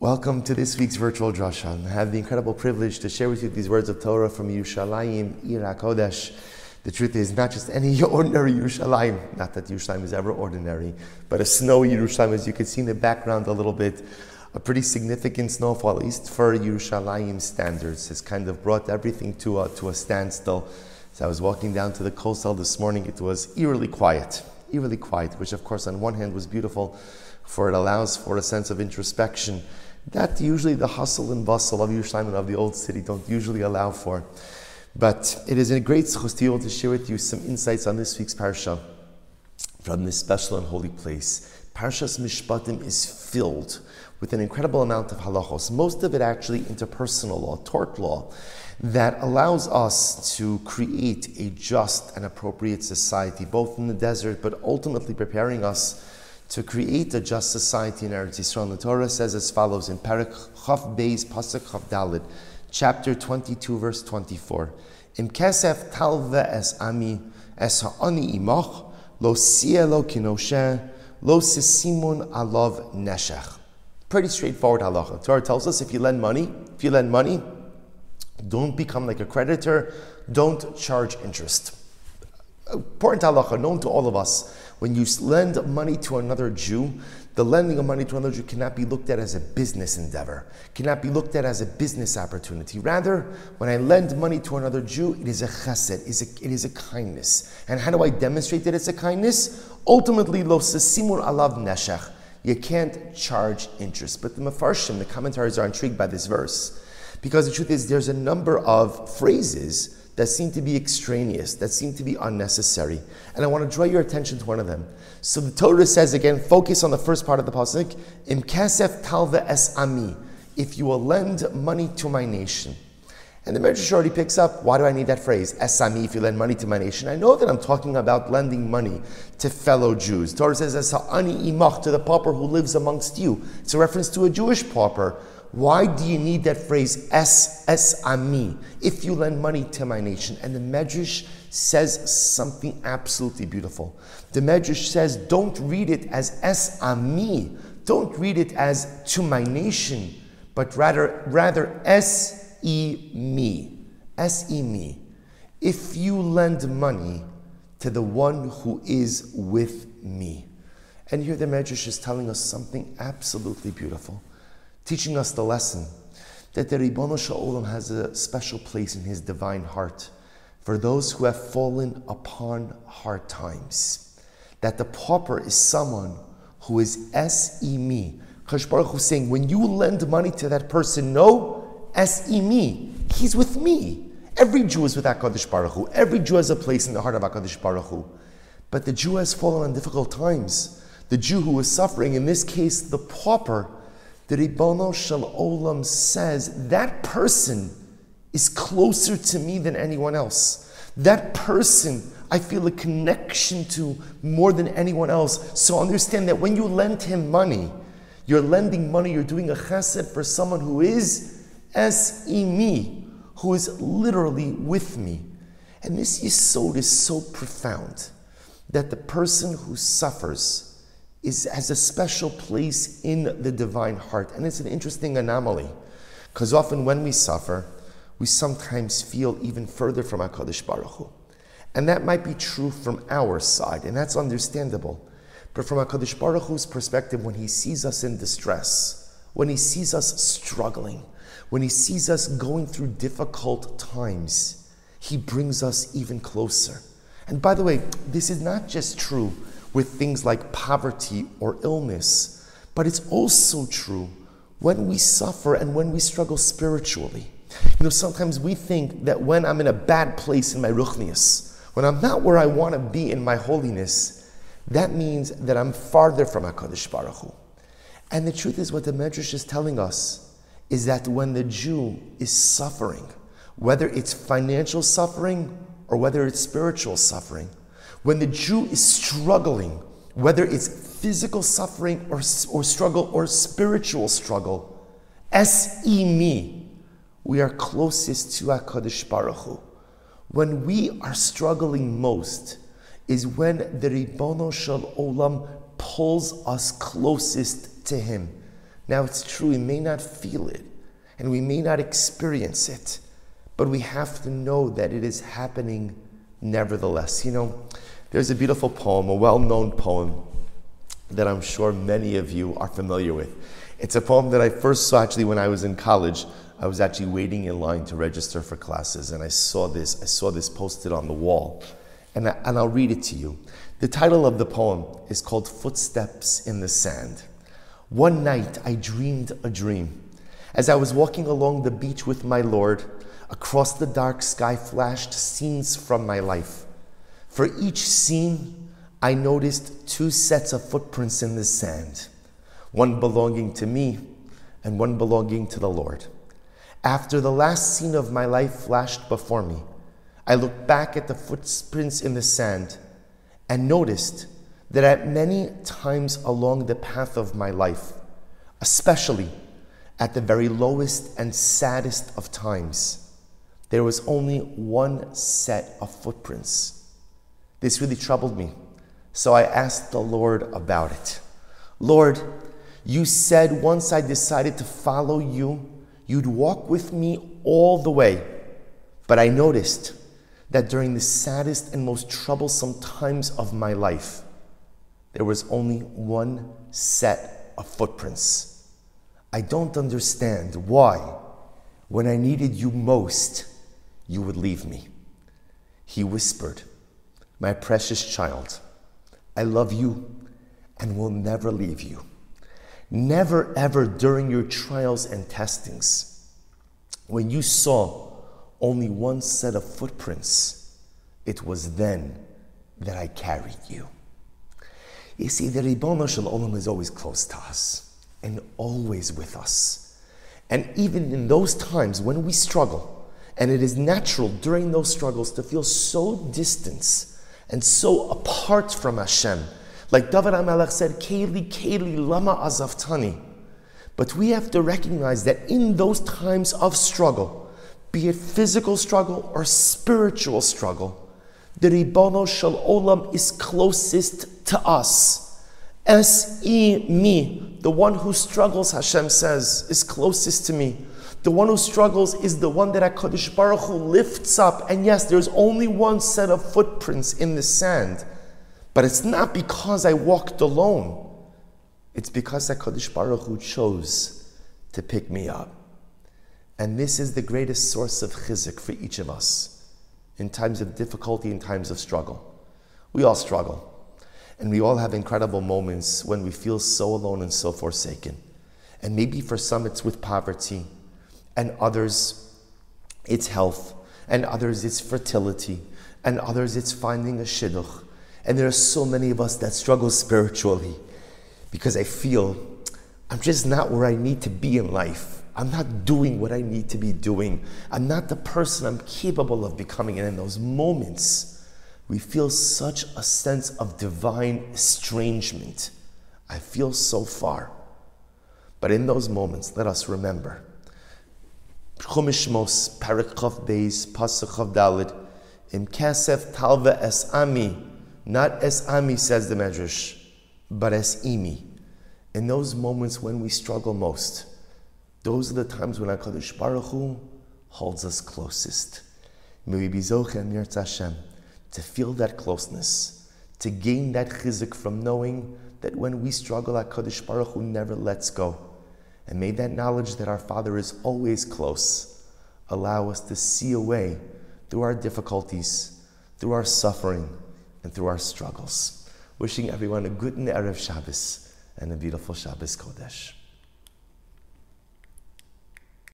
Welcome to this week's virtual drasha. I have the incredible privilege to share with you these words of Torah from Yerushalayim, Ir HaKodesh. The truth is, not just any ordinary Yerushalayim, not that Yerushalayim is ever ordinary, but a snowy Yerushalayim, as you can see in the background a little bit, a pretty significant snowfall, at least for Yerushalayim standards, has kind of brought everything to a, to a standstill. As I was walking down to the Kosel this morning, it was eerily quiet, eerily quiet, which of course on one hand was beautiful, for it allows for a sense of introspection that usually the hustle and bustle of Yerushalayim and of the old city don't usually allow for. But it is a great zchus to be able to share with you some insights on this week's parsha from this special and holy place. Parshas Mishpatim is filled with an incredible amount of halachos, most of it actually interpersonal law, tort law, that allows us to create a just and appropriate society, both in the desert, but ultimately preparing us to create a just society in Eretz Yisrael. The Torah says as follows in Parak Chav Beis Pasuk Chav Dalid, chapter 22, verse 24. Im kesef talve es ami es ha'ani imach lo lo kinoshe lo sisimun alav neshech. Pretty straightforward halacha. Torah tells us if you lend money, if you lend money, don't become like a creditor, don't charge interest. Important halacha, known to all of us. When you lend money to another Jew, the lending of money to another Jew cannot be looked at as a business endeavor, cannot be looked at as a business opportunity. Rather, when I lend money to another Jew, it is a chesed, it is a, it is a kindness. And how do I demonstrate that it's a kindness? Ultimately, lo sesimun alav neshech. You can't charge interest. But the Mefarshim, the commentaries are intrigued by this verse. Because the truth is, there's a number of phrases that seem to be extraneous, that seem to be unnecessary. And I want to draw your attention to one of them. So the Torah says again, focus on the first part of the pasuk, Im kasef talva es ami, if you will lend money to my nation. And the Medrash already picks up, why do I need that phrase, esami, if you lend money to my nation? I know that I'm talking about lending money to fellow Jews. Torah says, esa'ani imach, to the pauper who lives amongst you. It's a reference to a Jewish pauper why do you need that phrase, es, es ami, if you lend money to my nation? And the Medrash says something absolutely beautiful. The Medrash says, don't read it as es ami, don't read it as to my nation, but rather, rather es e me, es e me. If you lend money to the one who is with me. And here the Medrash is telling us something absolutely beautiful teaching us the lesson that the Ribono Shel Olam has a special place in his divine heart for those who have fallen upon hard times. That the pauper is someone who is S-E me. Baruch is saying, when you lend money to that person, no, S-E me. He's with me. Every Jew is with HaKadosh Baruch Hu. Every Jew has a place in the heart of HaKadosh Baruch Hu. But the Jew has fallen on difficult times. The Jew who is suffering, in this case, the pauper, the Ribono Shel Olam says that person is closer to me than anyone else. That person I feel a connection to more than anyone else. So understand that when you lend him money, you're lending money, you're doing a chesed for someone who is as me, who is literally with me. And this yisod is so profound that the person who suffers is, has a special place in the divine heart. And it's an interesting anomaly because often when we suffer, we sometimes feel even further from HaKadosh Baruch Hu. And that might be true from our side, and that's understandable. But from HaKadosh Baruch Hu's perspective, when he sees us in distress, when he sees us struggling, when he sees us going through difficult times, he brings us even closer. And by the way, this is not just true with things like poverty or illness, but it's also true when we suffer and when we struggle spiritually. You know, sometimes we think that when I'm in a bad place in my ruchnius, when I'm not where I want to be in my holiness, that means that I'm farther from HaKadosh Baruch Hu. And the truth is, what the Medrash is telling us is that when the Jew is suffering, whether it's financial suffering or whether it's spiritual suffering, when the Jew is struggling, whether it's physical suffering or, or struggle or spiritual struggle, es me, we are closest to HaKadosh Baruch Hu. When we are struggling most is when the Ribono Shel Olam pulls us closest to Him. Now, it's true, we may not feel it and we may not experience it, but we have to know that it is happening nevertheless. You know, there's a beautiful poem, a well known poem that I'm sure many of you are familiar with. It's a poem that I first saw actually when I was in college. I was actually waiting in line to register for classes, and I saw this. I saw this posted on the wall, and, I, and I'll read it to you. The title of the poem is called Footsteps in the Sand. One night I dreamed a dream. As I was walking along the beach with my Lord, across the dark sky flashed scenes from my life. For each scene, I noticed two sets of footprints in the sand, one belonging to me and one belonging to the Lord. After the last scene of my life flashed before me, I looked back at the footprints in the sand and noticed that at many times along the path of my life, especially at the very lowest and saddest of times, there was only one set of footprints. This really troubled me, so I asked the Lord about it. Lord, you said once I decided to follow you, you'd walk with me all the way. But I noticed that during the saddest and most troublesome times of my life, there was only one set of footprints. I don't understand why, when I needed you most, you would leave me. He whispered, My precious child, I love you and will never leave you. Never ever during your trials and testings, when you saw only one set of footprints, it was then that I carried you. You see, the Ribono Shel is always close to us and always with us. And even in those times when we struggle, and it is natural during those struggles to feel so distant and so apart from Hashem, like David HaMelech said, Keli, Keli, Lama Azavtani. But we have to recognize that in those times of struggle, be it physical struggle or spiritual struggle, the Ribono Shel Olam is closest to us. S E me, the one who struggles, Hashem says, is closest to me. The one who struggles is the one that HaKadosh Baruch Hu lifts up. And yes, there's only one set of footprints in the sand. But it's not because I walked alone. It's because HaKadosh Baruch Hu chose to pick me up. And this is the greatest source of chizik for each of us in times of difficulty, in times of struggle. We all struggle. And we all have incredible moments when we feel so alone and so forsaken. And maybe for some it's with poverty, and others it's health, and others it's fertility, and others it's finding a shidduch. And there are so many of us that struggle spiritually because I feel I'm just not where I need to be in life. I'm not doing what I need to be doing. I'm not the person I'm capable of becoming. And in those moments, we feel such a sense of divine estrangement. I feel so far. But in those moments, let us remember. Chumishmos, Parakov Beis, Pasachov Dalit, Im Kesef Talva Es Ami, not Es Ami, says the Medrash, but Es Imi. In those moments when we struggle most, those are the times when HaKadosh Baruch Hu holds us closest. May we be Zochem Hashem to feel that closeness, to gain that chizik from knowing that when we struggle, HaKadosh Baruch Hu never lets go. And may that knowledge that our Father is always close allow us to see a way through our difficulties, through our suffering, and through our struggles. Wishing everyone a good Erev Shabbos and a beautiful Shabbos Kodesh.